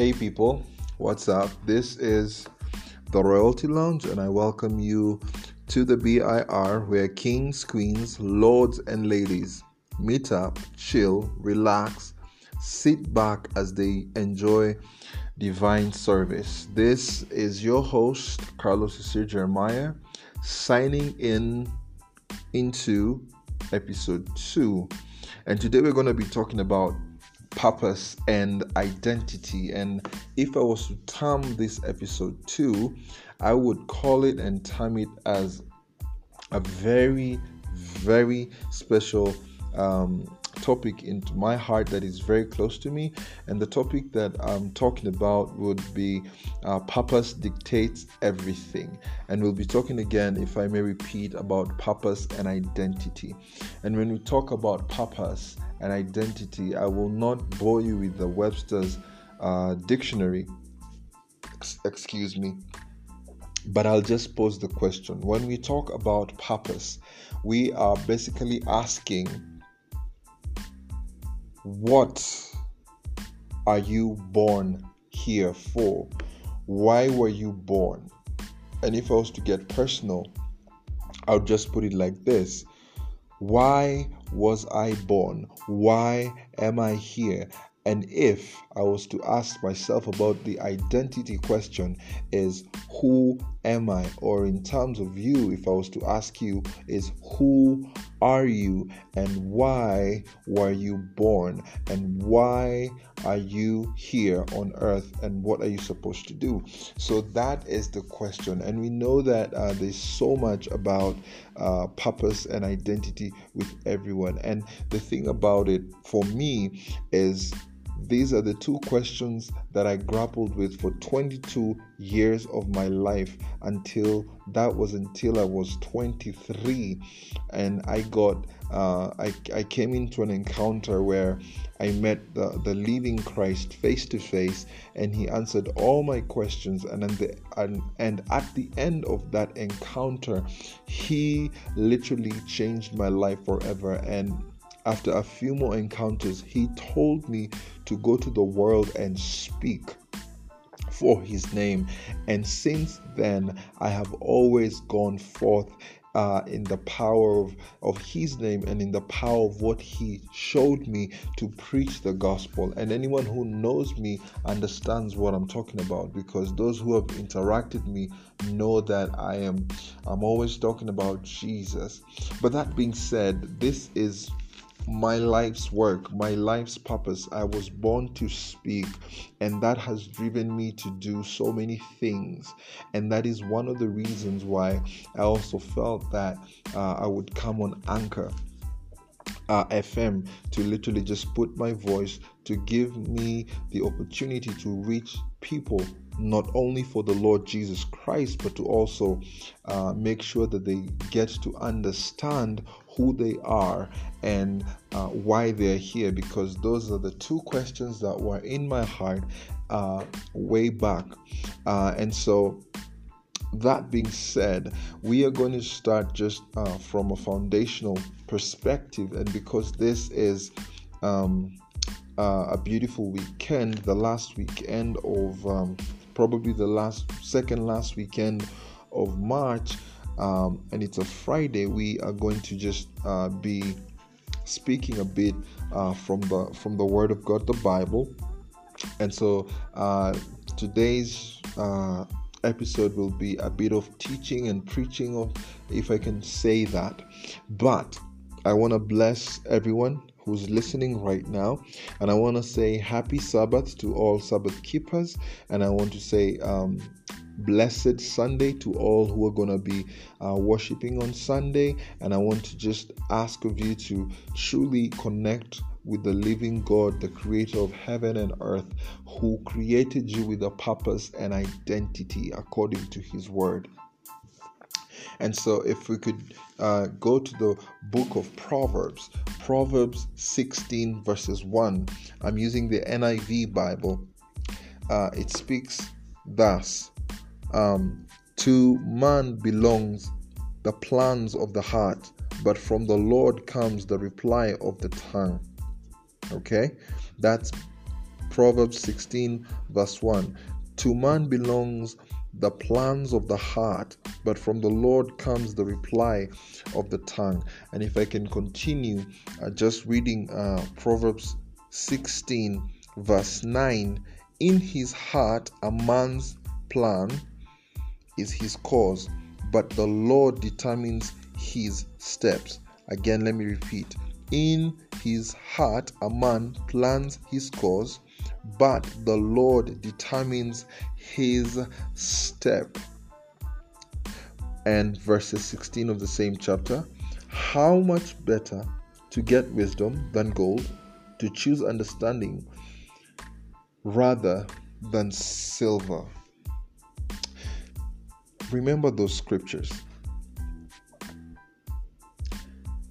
Hey people, what's up? This is the Royalty Lounge, and I welcome you to the BIR where kings, queens, lords, and ladies meet up, chill, relax, sit back as they enjoy divine service. This is your host, Carlos Sir Jeremiah, signing in into episode two. And today we're going to be talking about purpose and identity. And if I was to term this episode two, I would call it and term it as a very, very special um, topic into my heart that is very close to me. And the topic that I'm talking about would be uh, purpose dictates everything. And we'll be talking again, if I may repeat, about purpose and identity. And when we talk about purpose and identity, I will not bore you with the Webster's uh, dictionary. excuse me. But I'll just pose the question. When we talk about purpose, we are basically asking, what are you born here for? Why were you born? And if I was to get personal, I'll just put it like this Why was I born? Why am I here? And if I was to ask myself about the identity question, is who am I? Or in terms of you, if I was to ask you, is who are you and why were you born? And why are you here on earth? And what are you supposed to do? So that is the question. And we know that uh, there's so much about uh, purpose and identity with everyone. And the thing about it for me is these are the two questions that I grappled with for 22 years of my life until that was until I was 23 and I got uh, I, I came into an encounter where I met the, the living Christ face to face and he answered all my questions. And, the, and and at the end of that encounter he literally changed my life forever. And after a few more encounters, he told me to go to the world and speak for his name. And since then, I have always gone forth uh, in the power of, of his name and in the power of what he showed me to preach the gospel. And anyone who knows me understands what I'm talking about because those who have interacted me know that I am I'm always talking about Jesus. But that being said, this is my life's work, my life's purpose. I was born to speak, and that has driven me to do so many things. And that is one of the reasons why I also felt that uh, I would come on Anchor. Uh, FM to literally just put my voice to give me the opportunity to reach people not only for the Lord Jesus Christ, but to also uh, make sure that they get to understand who they are and uh, why they're here because those are the two questions that were in my heart uh, way back. Uh, and so, that being said, we are going to start just uh, from a foundational perspective, and because this is um, uh, a beautiful weekend, the last weekend of um, probably the last second last weekend of March um, and it's a Friday, we are going to just uh, be speaking a bit uh, from the from the Word of God, the Bible. And so uh, today's uh, episode will be a bit of teaching and preaching, of if I can say that. But I want to bless everyone who's listening right now. And I want to say happy Sabbath to all Sabbath keepers. And I want to say um, blessed Sunday to all who are going to be uh, worshiping on Sunday. And I want to just ask of you to truly connect with the living God, the creator of heaven and earth, who created you with a purpose and identity according to his word. And so, if we could uh, go to the book of Proverbs, Proverbs 16, verses 1, I'm using the NIV Bible. Uh, it speaks thus um, to man belongs the plans of the heart, but from the Lord comes the reply of the tongue. Okay, that's Proverbs 16, verse 1 To man belongs the plans of the heart, but from the Lord comes the reply of the tongue. And if I can continue uh, just reading uh, Proverbs 16, verse 9 In his heart, a man's plan is his cause, but the Lord determines his steps. Again, let me repeat. In his heart, a man plans his cause, but the Lord determines his step. And verses 16 of the same chapter How much better to get wisdom than gold, to choose understanding rather than silver. Remember those scriptures.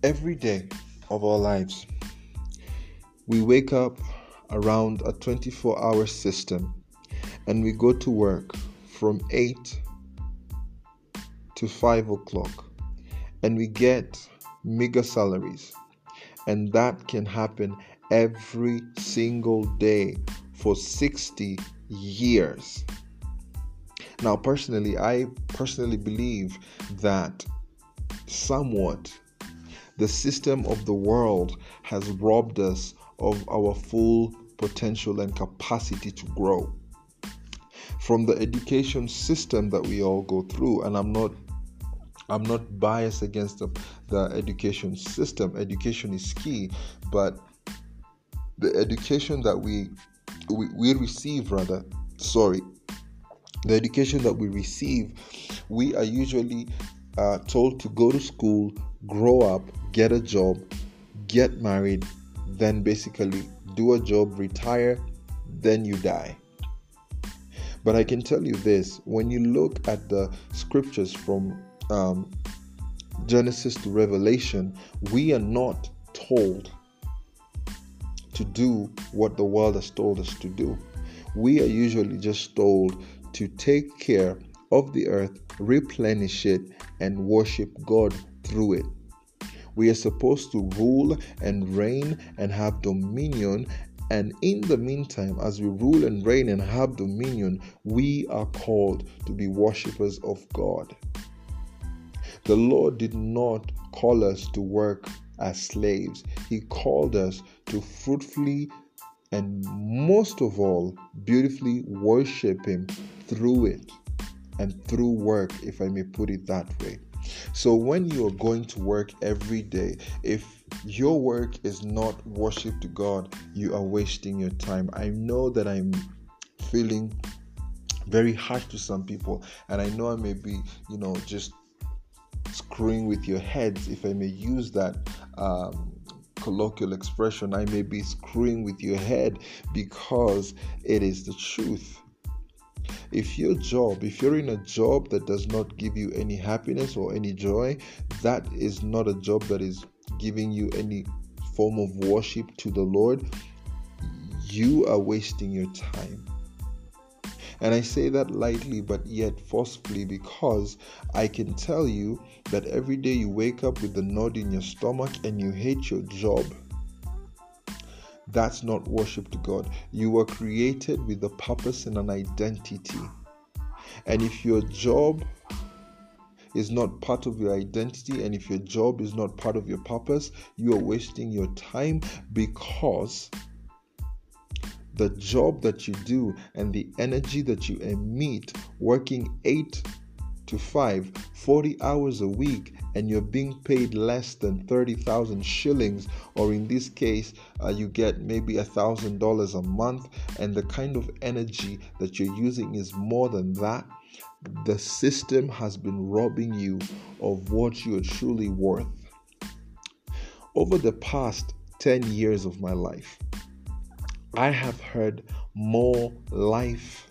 Every day of our lives, we wake up around a 24 hour system and we go to work from 8 to 5 o'clock and we get mega salaries. And that can happen every single day for 60 years. Now personally i personally believe that somewhat the system of the world has robbed us of our full potential and capacity to grow. From the education system that we all go through, and I'm not I'm not biased against the, the education system. Education is key, but the education that we, we we receive rather, sorry, the education that we receive, we are usually uh, told to go to school, grow up, get a job, get married, then basically do a job, retire, then you die. But I can tell you this when you look at the scriptures from um, Genesis to Revelation, we are not told to do what the world has told us to do. We are usually just told to take care of the earth, replenish it, and worship God through it. We are supposed to rule and reign and have dominion. And in the meantime, as we rule and reign and have dominion, we are called to be worshippers of God. The Lord did not call us to work as slaves, He called us to fruitfully and most of all, beautifully worship Him through it and through work, if I may put it that way. So when you are going to work every day, if your work is not worship to God, you are wasting your time. I know that I'm feeling very harsh to some people, and I know I may be, you know, just screwing with your heads, if I may use that. Um, colloquial expression, I may be screwing with your head because it is the truth. If your job, if you're in a job that does not give you any happiness or any joy, that is not a job that is giving you any form of worship to the Lord. You are wasting your time. And I say that lightly but yet forcefully because I can tell you that every day you wake up with a knot in your stomach and you hate your job that's not worship to God. You were created with a purpose and an identity. And if your job is not part of your identity and if your job is not part of your purpose, you are wasting your time because the job that you do and the energy that you emit working 8 to 5 40 hours a week and you're being paid less than 30,000 shillings, or in this case, uh, you get maybe a thousand dollars a month, and the kind of energy that you're using is more than that, the system has been robbing you of what you're truly worth. Over the past 10 years of my life, I have heard more life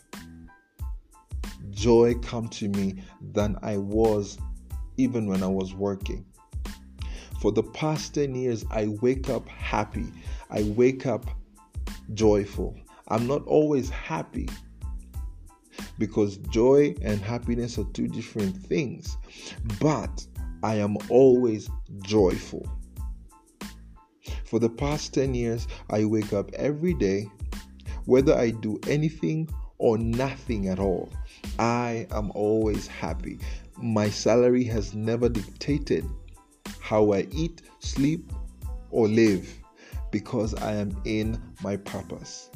joy come to me than I was even when I was working. For the past 10 years, I wake up happy. I wake up joyful. I'm not always happy because joy and happiness are two different things, but I am always joyful. For the past 10 years, I wake up every day whether I do anything or nothing at all, I am always happy. My salary has never dictated how I eat, sleep, or live because I am in my purpose.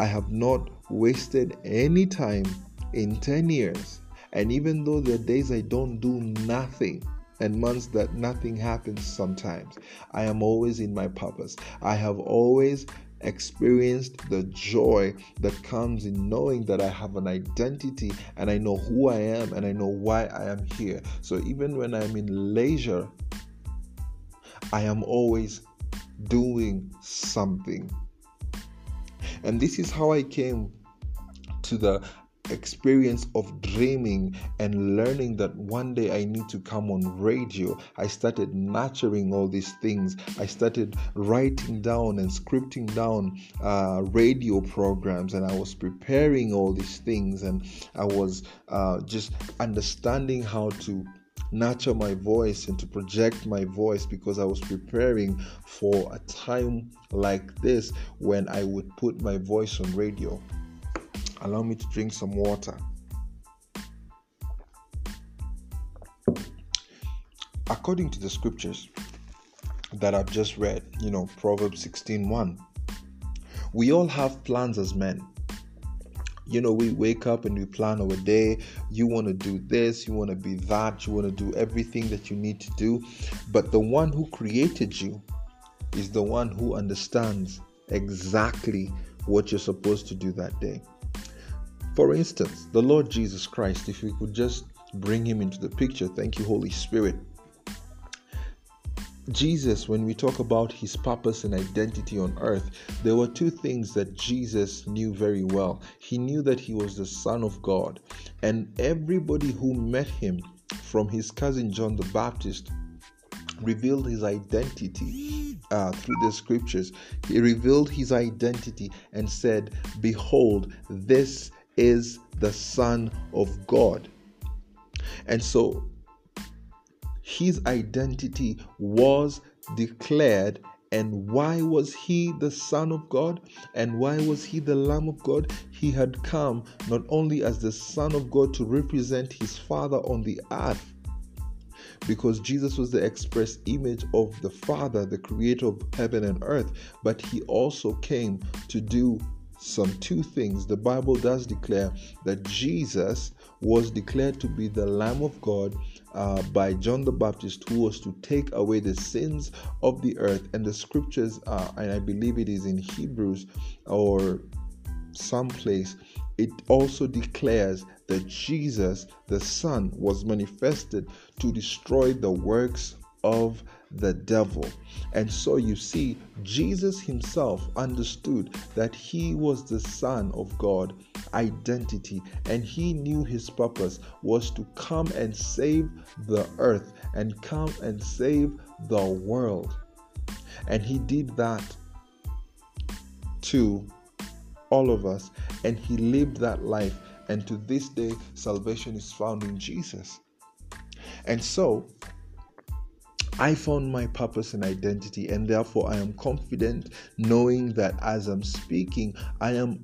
I have not wasted any time in 10 years. And even though there are days I don't do nothing, and months that nothing happens sometimes, I am always in my purpose. I have always experienced the joy that comes in knowing that I have an identity and I know who I am and I know why I am here. So even when I'm in leisure, I am always doing something. And this is how I came to the experience of dreaming and learning that one day I need to come on radio, I started nurturing all these things. I started writing down and scripting down uh, radio programs, and I was preparing all these things, and I was uh, just understanding how to nurture my voice and to project my voice because I was preparing for a time like this when I would put my voice on radio. Allow me to drink some water. According to the scriptures that I've just read, you know, Proverbs 16:1, we all have plans as men. You know, we wake up and we plan our day. You want to do this, you want to be that, you want to do everything that you need to do. But the one who created you is the one who understands exactly what you're supposed to do that day. For instance, the Lord Jesus Christ, if we could just bring him into the picture, thank you, Holy Spirit. Jesus, when we talk about his purpose and identity on earth, there were two things that Jesus knew very well. He knew that he was the Son of God, and everybody who met him, from his cousin John the Baptist, revealed his identity uh, through the scriptures. He revealed his identity and said, Behold, this is the Son of God. And so his identity was declared. And why was he the Son of God? And why was he the Lamb of God? He had come not only as the Son of God to represent his Father on the earth, because Jesus was the express image of the Father, the creator of heaven and earth, but he also came to do some two things. The Bible does declare that Jesus was declared to be the Lamb of God uh, by John the Baptist, who was to take away the sins of the earth. And the scriptures, uh, and I believe it is in Hebrews or someplace, it also declares that Jesus, the Son, was manifested to destroy the works of the devil. And so you see, Jesus himself understood that he was the Son of God identity and he knew his purpose was to come and save the earth and come and save the world. And he did that to all of us and he lived that life. And to this day, salvation is found in Jesus. And so, I found my purpose and identity, and therefore I am confident knowing that as I'm speaking, I am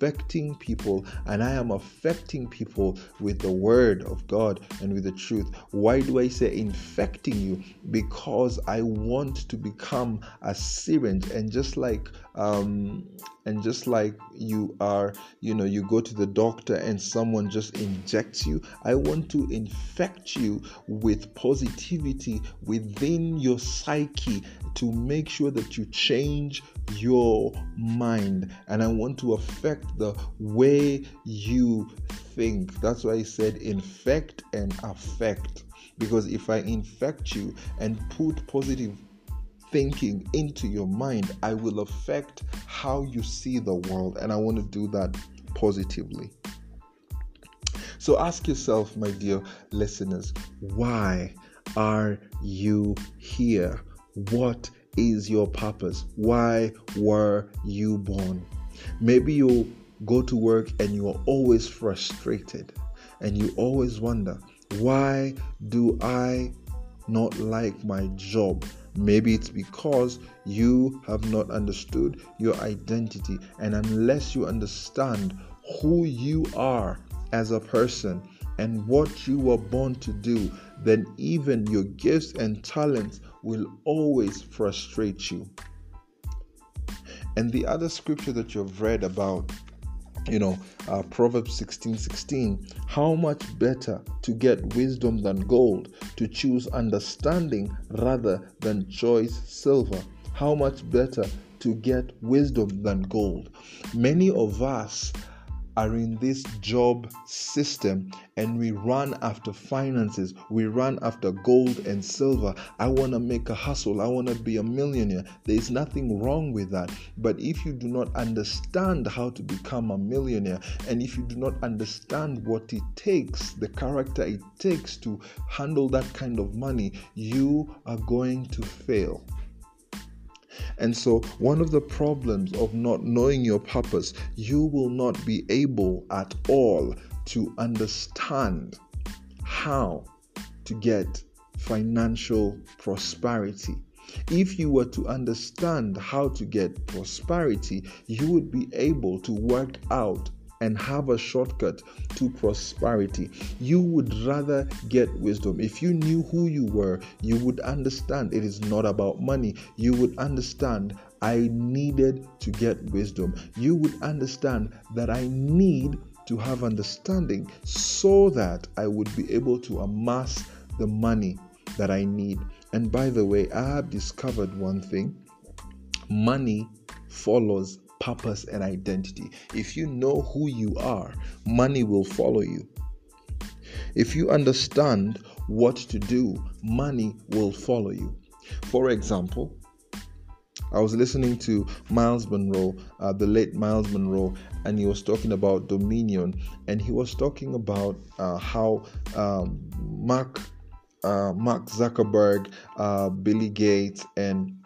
infecting people and I am affecting people with the word of God and with the truth. Why do I say infecting you? Because I want to become a syringe, and just like um, and just like you are you know you go to the doctor and someone just injects you i want to infect you with positivity within your psyche to make sure that you change your mind and i want to affect the way you think that's why i said infect and affect because if i infect you and put positive thinking into your mind, I will affect how you see the world. And I want to do that positively. So ask yourself, my dear listeners, why are you here? What is your purpose? Why were you born? Maybe you go to work and you are always frustrated and you always wonder, why do I not like my job. Maybe it's because you have not understood your identity. And unless you understand who you are as a person and what you were born to do, then even your gifts and talents will always frustrate you. And the other scripture that you've read about, you know, uh, Proverbs 16 16, how much better to get wisdom than gold, to choose understanding rather than choice silver. How much better to get wisdom than gold. Many of us are in this job system and we run after finances, we run after gold and silver. I want to make a hustle, I want to be a millionaire. There is nothing wrong with that. But if you do not understand how to become a millionaire, and if you do not understand what it takes, the character it takes to handle that kind of money, you are going to fail. And so, one of the problems of not knowing your purpose, you will not be able at all to understand how to get financial prosperity. If you were to understand how to get prosperity, you would be able to work out and have a shortcut to prosperity. You would rather get wisdom. If you knew who you were, you would understand it is not about money. You would understand I needed to get wisdom. You would understand that I need to have understanding so that I would be able to amass the money that I need. And by the way, I have discovered one thing money follows purpose and identity. If you know who you are, money will follow you. If you understand what to do, money will follow you. For example, I was listening to Myles Munroe, uh, the late Myles Munroe, and he was talking about dominion, and he was talking about uh, how um, Mark uh, Mark Zuckerberg, uh, Billy Gates, and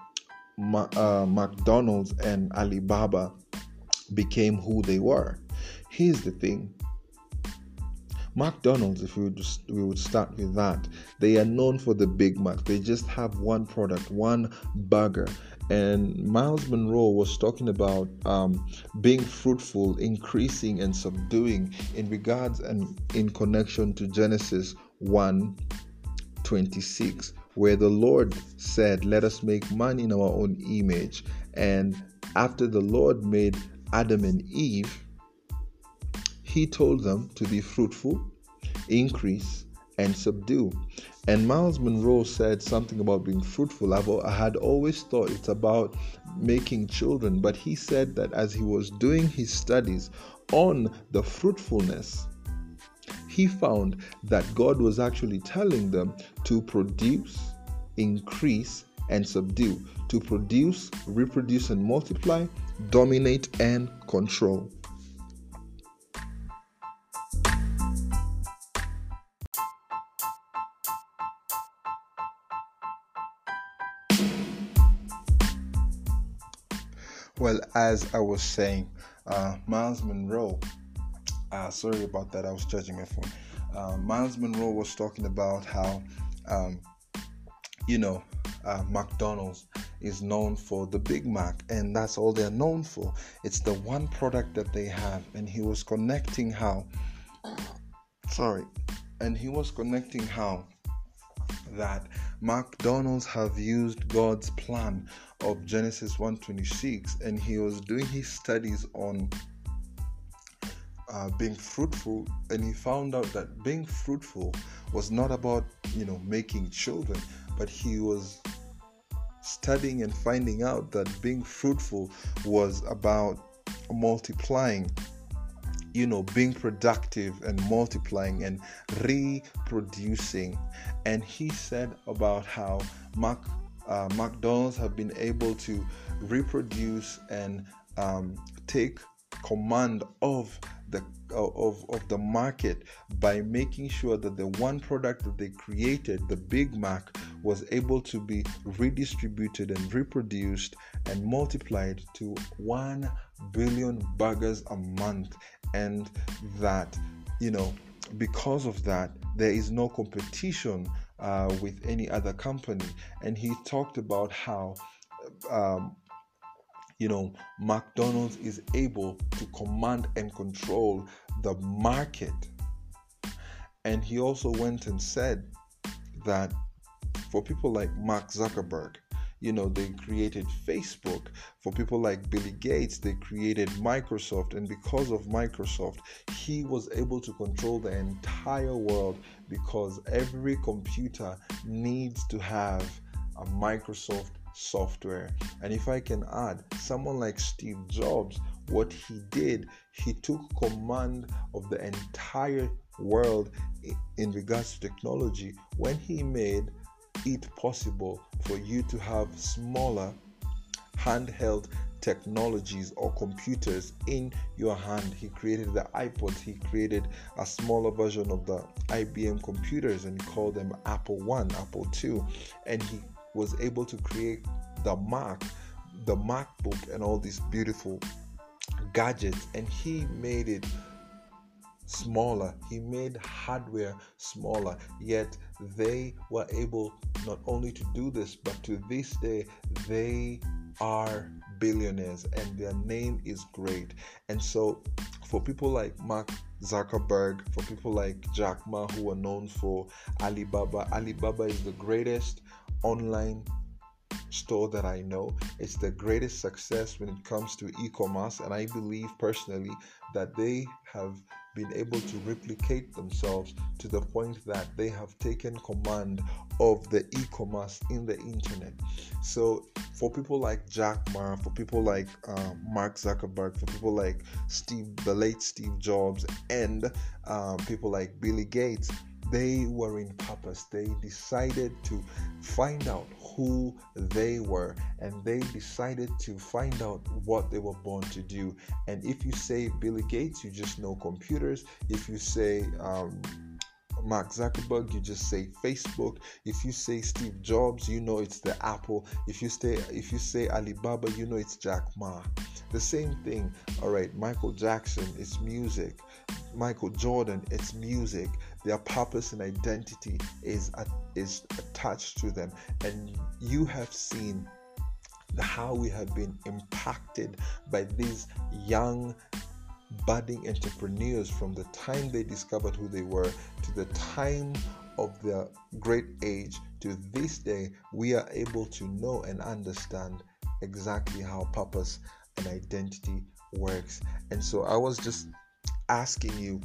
Ma- uh, McDonald's and Alibaba became who they were. Here's the thing. McDonald's, if we would just, we would start with that, they are known for the Big Mac. They just have one product, one burger. And Myles Munroe was talking about um, being fruitful, increasing, and subduing in regards and in connection to Genesis 1 26 where the Lord said, Let us make man in our own image. And after the Lord made Adam and Eve, he told them to be fruitful, increase, and subdue. And Myles Munroe said something about being fruitful. I've, I had always thought it's about making children, but he said that as he was doing his studies on the fruitfulness he found that God was actually telling them to produce, increase, and subdue, to produce, reproduce, and multiply, dominate, and control. Well, as I was saying, uh, Myles Munroe uh, sorry about that. I was charging my phone. Uh, Myles Munroe was talking about how, um, you know, uh, McDonald's is known for the Big Mac, and that's all they're known for. It's the one product that they have, and he was connecting how, sorry, and he was connecting how that McDonald's have used God's plan of Genesis 1:26, and he was doing his studies on uh, being fruitful and he found out that being fruitful was not about you know making children but he was studying and finding out that being fruitful was about multiplying you know being productive and multiplying and reproducing. And he said about how Mac, uh, mcdonald's have been able to reproduce and um, take command of the of, of the market by making sure that the one product that they created, the Big Mac, was able to be redistributed and reproduced and multiplied to 1 billion burgers a month. And that, you know, because of that, there is no competition uh, with any other company. And he talked about how, um, you know, McDonald's is able to command and control the market. And he also went and said that for people like Mark Zuckerberg, you know, they created Facebook. For people like Billy Gates, they created Microsoft. And because of Microsoft, he was able to control the entire world because every computer needs to have a Microsoft software. And if I can add, someone like Steve Jobs, what he did, he took command of the entire world in regards to technology when he made it possible for you to have smaller handheld technologies or computers in your hand. He created the iPod, he created a smaller version of the IBM computers and he called them Apple 1, Apple 2, and he was able to create the Mac, the MacBook, and all these beautiful gadgets, and he made it smaller. He made hardware smaller, yet they were able not only to do this, but to this day, they are billionaires and their name is great. And so, for people like Mark Zuckerberg, for people like Jack Ma, who are known for Alibaba, Alibaba is the greatest online store that I know. It's the greatest success when it comes to e commerce, and I believe personally that they have been able to replicate themselves to the point that they have taken command of the e-commerce in the internet. So for people like Jack Ma, for people like uh, Mark Zuckerberg, for people like Steve, the late Steve Jobs, and uh, people like Billy Gates, they were in purpose. They decided to find out who they were and they decided to find out what they were born to do. And if you say Billy Gates, you just know computers. If you say um, Mark Zuckerberg, you just say Facebook. If you say Steve Jobs, you know it's the Apple. If you say if you say Alibaba, you know it's Jack Ma. The same thing. All right, Michael Jackson, it's music. Michael Jordan, it's music. Their purpose and identity is is attached to them, and you have seen how we have been impacted by these young budding entrepreneurs from the time they discovered who they were to the time of their great age to this day, we are able to know and understand exactly how purpose and identity works. And so I was just asking you,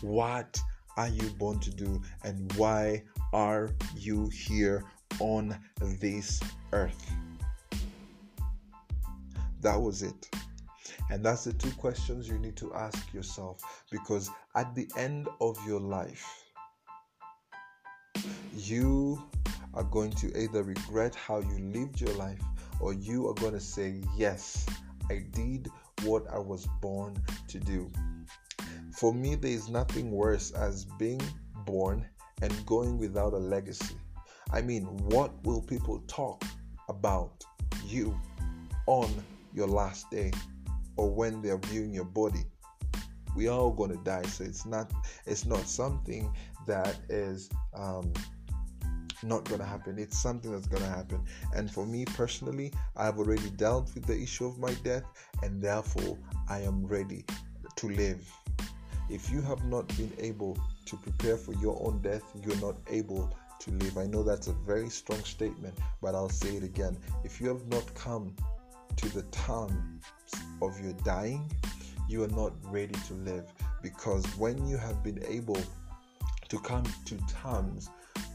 what are you born to do and why are you here on this earth? That was it. And that's the two questions you need to ask yourself because at the end of your life, you are going to either regret how you lived your life or you are going to say, Yes, I did what I was born to do. For me, there is nothing worse as being born and going without a legacy. I mean, what will people talk about you on your last day or when they're viewing your body? We are all gonna die, so it's not it's not something that is um, not gonna happen. It's something that's gonna happen. And for me personally, I've already dealt with the issue of my death, and therefore I am ready to live. If you have not been able to prepare for your own death, you're not able to live. I know that's a very strong statement, but I'll say it again. If you have not come to the terms of your dying, you are not ready to live because when you have been able to come to terms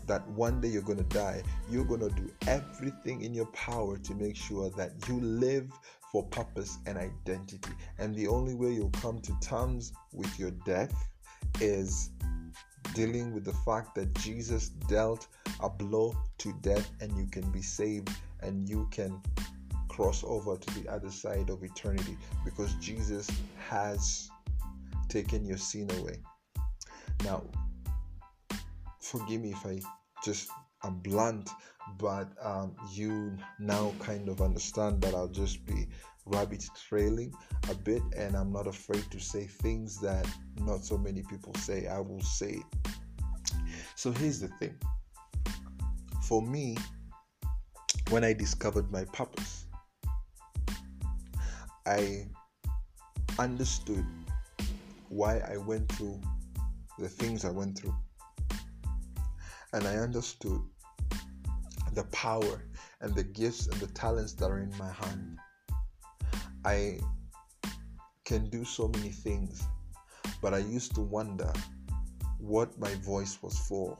that one day you're going to die, you're going to do everything in your power to make sure that you live for purpose and identity. And the only way you'll come to terms with your death is dealing with the fact that Jesus dealt a blow to death and you can be saved and you can cross over to the other side of eternity because Jesus has taken your sin away. Now, forgive me if I just am blunt, but um, you now kind of understand that I'll just be rabbit trailing a bit and I'm not afraid to say things that not so many people say. I will say it. So here's the thing For me, when I discovered my purpose, I understood why I went through the things I went through. And I understood the power and the gifts and the talents that are in my hand. I can do so many things, but I used to wonder what my voice was for.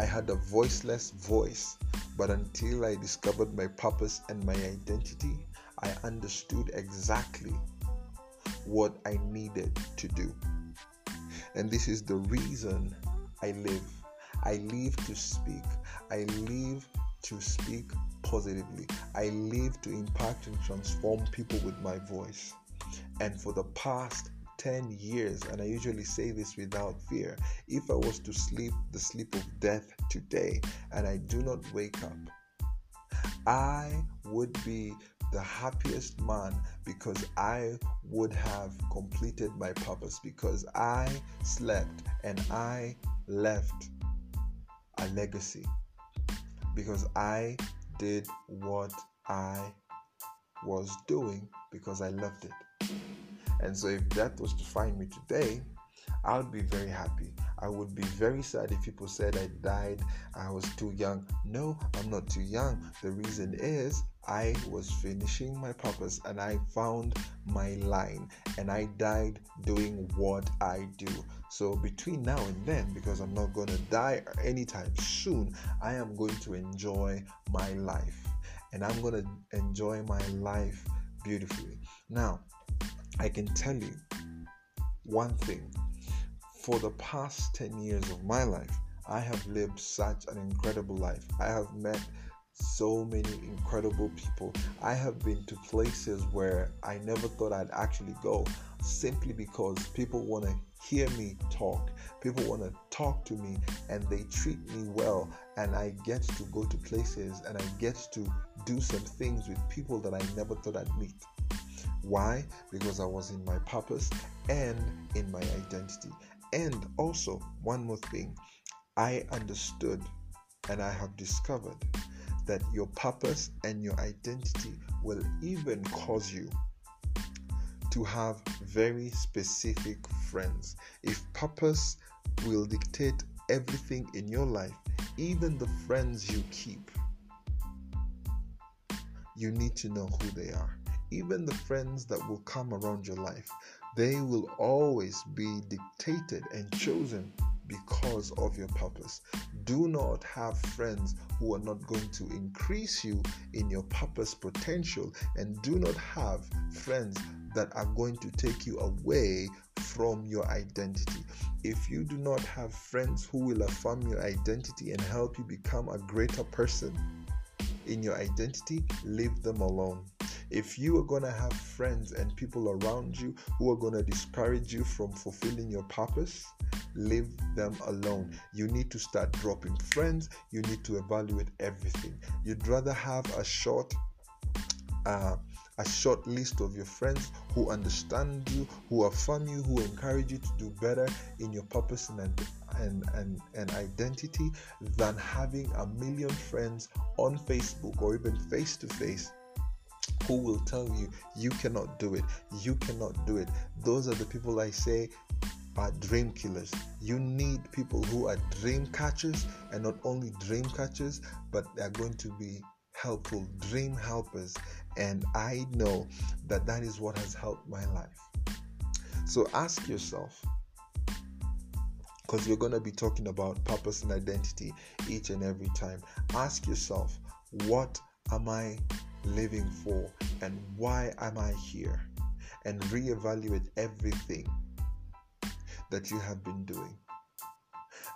I had a voiceless voice, but until I discovered my purpose and my identity, I understood exactly what I needed to do. And this is the reason I live. I live to speak. I live to speak positively. I live to impact and transform people with my voice. And for the past 10 years, and I usually say this without fear, if I was to sleep the sleep of death today and I do not wake up, I would be the happiest man because I would have completed my purpose, because I slept and I left a legacy, because I did what I was doing because I loved it. And so, if that was to find me today, I would be very happy. I would be very sad if people said I died, I was too young. No, I'm not too young. The reason is I was finishing my purpose and I found my line and I died doing what I do. So, between now and then, because I'm not going to die anytime soon, I am going to enjoy my life and I'm going to enjoy my life beautifully. Now, I can tell you one thing for the past 10 years of my life, I have lived such an incredible life. I have met so many incredible people. I have been to places where I never thought I'd actually go simply because people want to hear me talk. People want to talk to me and they treat me well. And I get to go to places and I get to do some things with people that I never thought I'd meet. Why? Because I was in my purpose and in my identity. And also, one more thing I understood and I have discovered that your purpose and your identity will even cause you to have very specific friends. If purpose will dictate everything in your life, even the friends you keep, you need to know who they are. Even the friends that will come around your life, they will always be dictated and chosen because of your purpose. Do not have friends who are not going to increase you in your purpose potential, and do not have friends that are going to take you away from your identity. If you do not have friends who will affirm your identity and help you become a greater person in your identity, leave them alone. If you are going to have friends and people around you who are going to discourage you from fulfilling your purpose, leave them alone. You need to start dropping friends. You need to evaluate everything. You'd rather have a short uh, a short list of your friends who understand you, who affirm you, who encourage you to do better in your purpose and and, and, and identity than having a million friends on Facebook or even face to face who will tell you you cannot do it, you cannot do it. Those are the people I say are dream killers. You need people who are dream catchers and not only dream catchers, but they're going to be helpful, dream helpers. And I know that that is what has helped my life. So ask yourself, because you're going to be talking about purpose and identity each and every time. Ask yourself, what am I living for and why am I here? And reevaluate everything that you have been doing.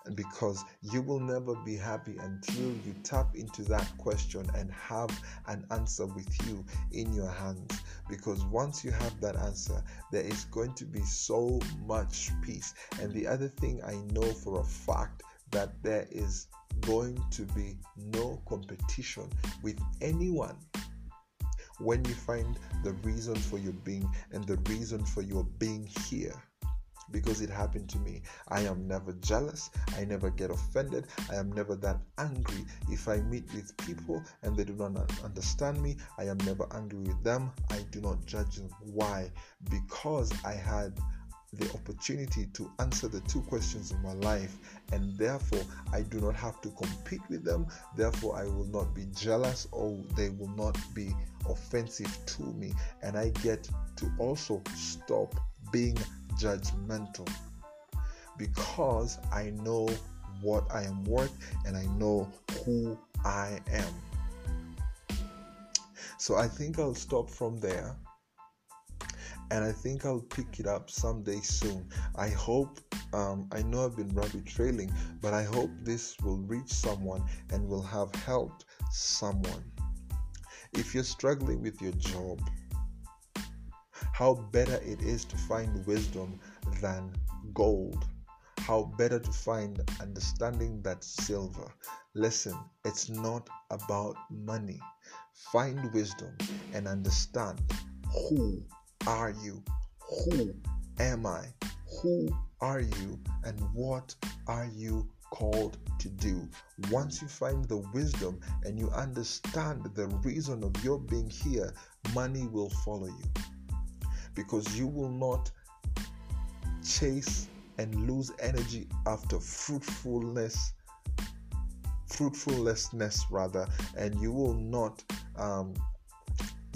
And because you will never be happy until you tap into that question and have an answer with you in your hands. Because once you have that answer, there is going to be so much peace. And the other thing I know for a fact that there is going to be no competition with anyone when you find the reason for your being and the reason for your being here because it happened to me. I am never jealous. I never get offended. I am never that angry. If I meet with people and they do not understand me, I am never angry with them. I do not judge them. Why? Because I had the opportunity to answer the two questions in my life, and therefore I do not have to compete with them. Therefore, I will not be jealous or they will not be offensive to me, and I get to also stop being judgmental because I know what I am worth and I know who I am. So I think I'll stop from there and I think I'll pick it up someday soon. I hope, um, I know I've been rabbit trailing, but I hope this will reach someone and will have helped someone. If you're struggling with your job, how better it is to find wisdom than gold. How better to find understanding than silver. Listen, it's not about money. Find wisdom and understand who are you? Who am I? Who are you? And what are you called to do? Once you find the wisdom and you understand the reason of your being here, money will follow you. Because you will not chase and lose energy after fruitfulness fruitfulness rather and you will not um,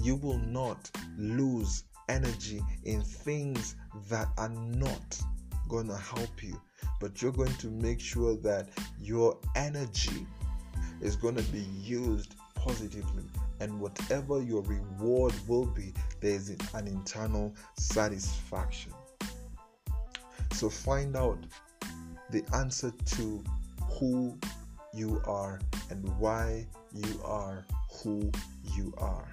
you will not lose energy in things that are not going to help you, but you're going to make sure that your energy is going to be used positively. And whatever your reward will be, there is an internal satisfaction. So find out the answer to who you are and why you are who you are.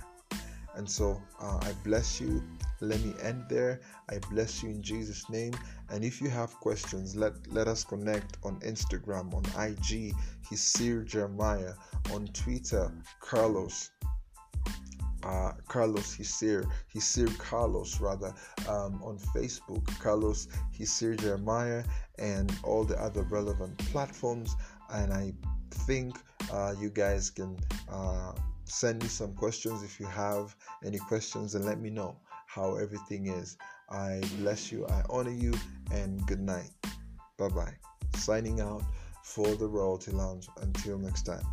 And so uh, I bless you let me end there. I bless you in Jesus' name. And if you have questions, let, let us connect on Instagram, on IG, Hisir Jeremiah, on Twitter, Carlos. Uh, Carlos Hisir, Hisir Carlos rather, um, on Facebook, Carlos Hisir Jeremiah, and all the other relevant platforms. And I think uh, you guys can uh, send me some questions if you have any questions and let me know how everything is. I bless you, I honor you, and good night. Bye bye. Signing out for the Royalty Lounge. Until next time.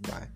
Bye.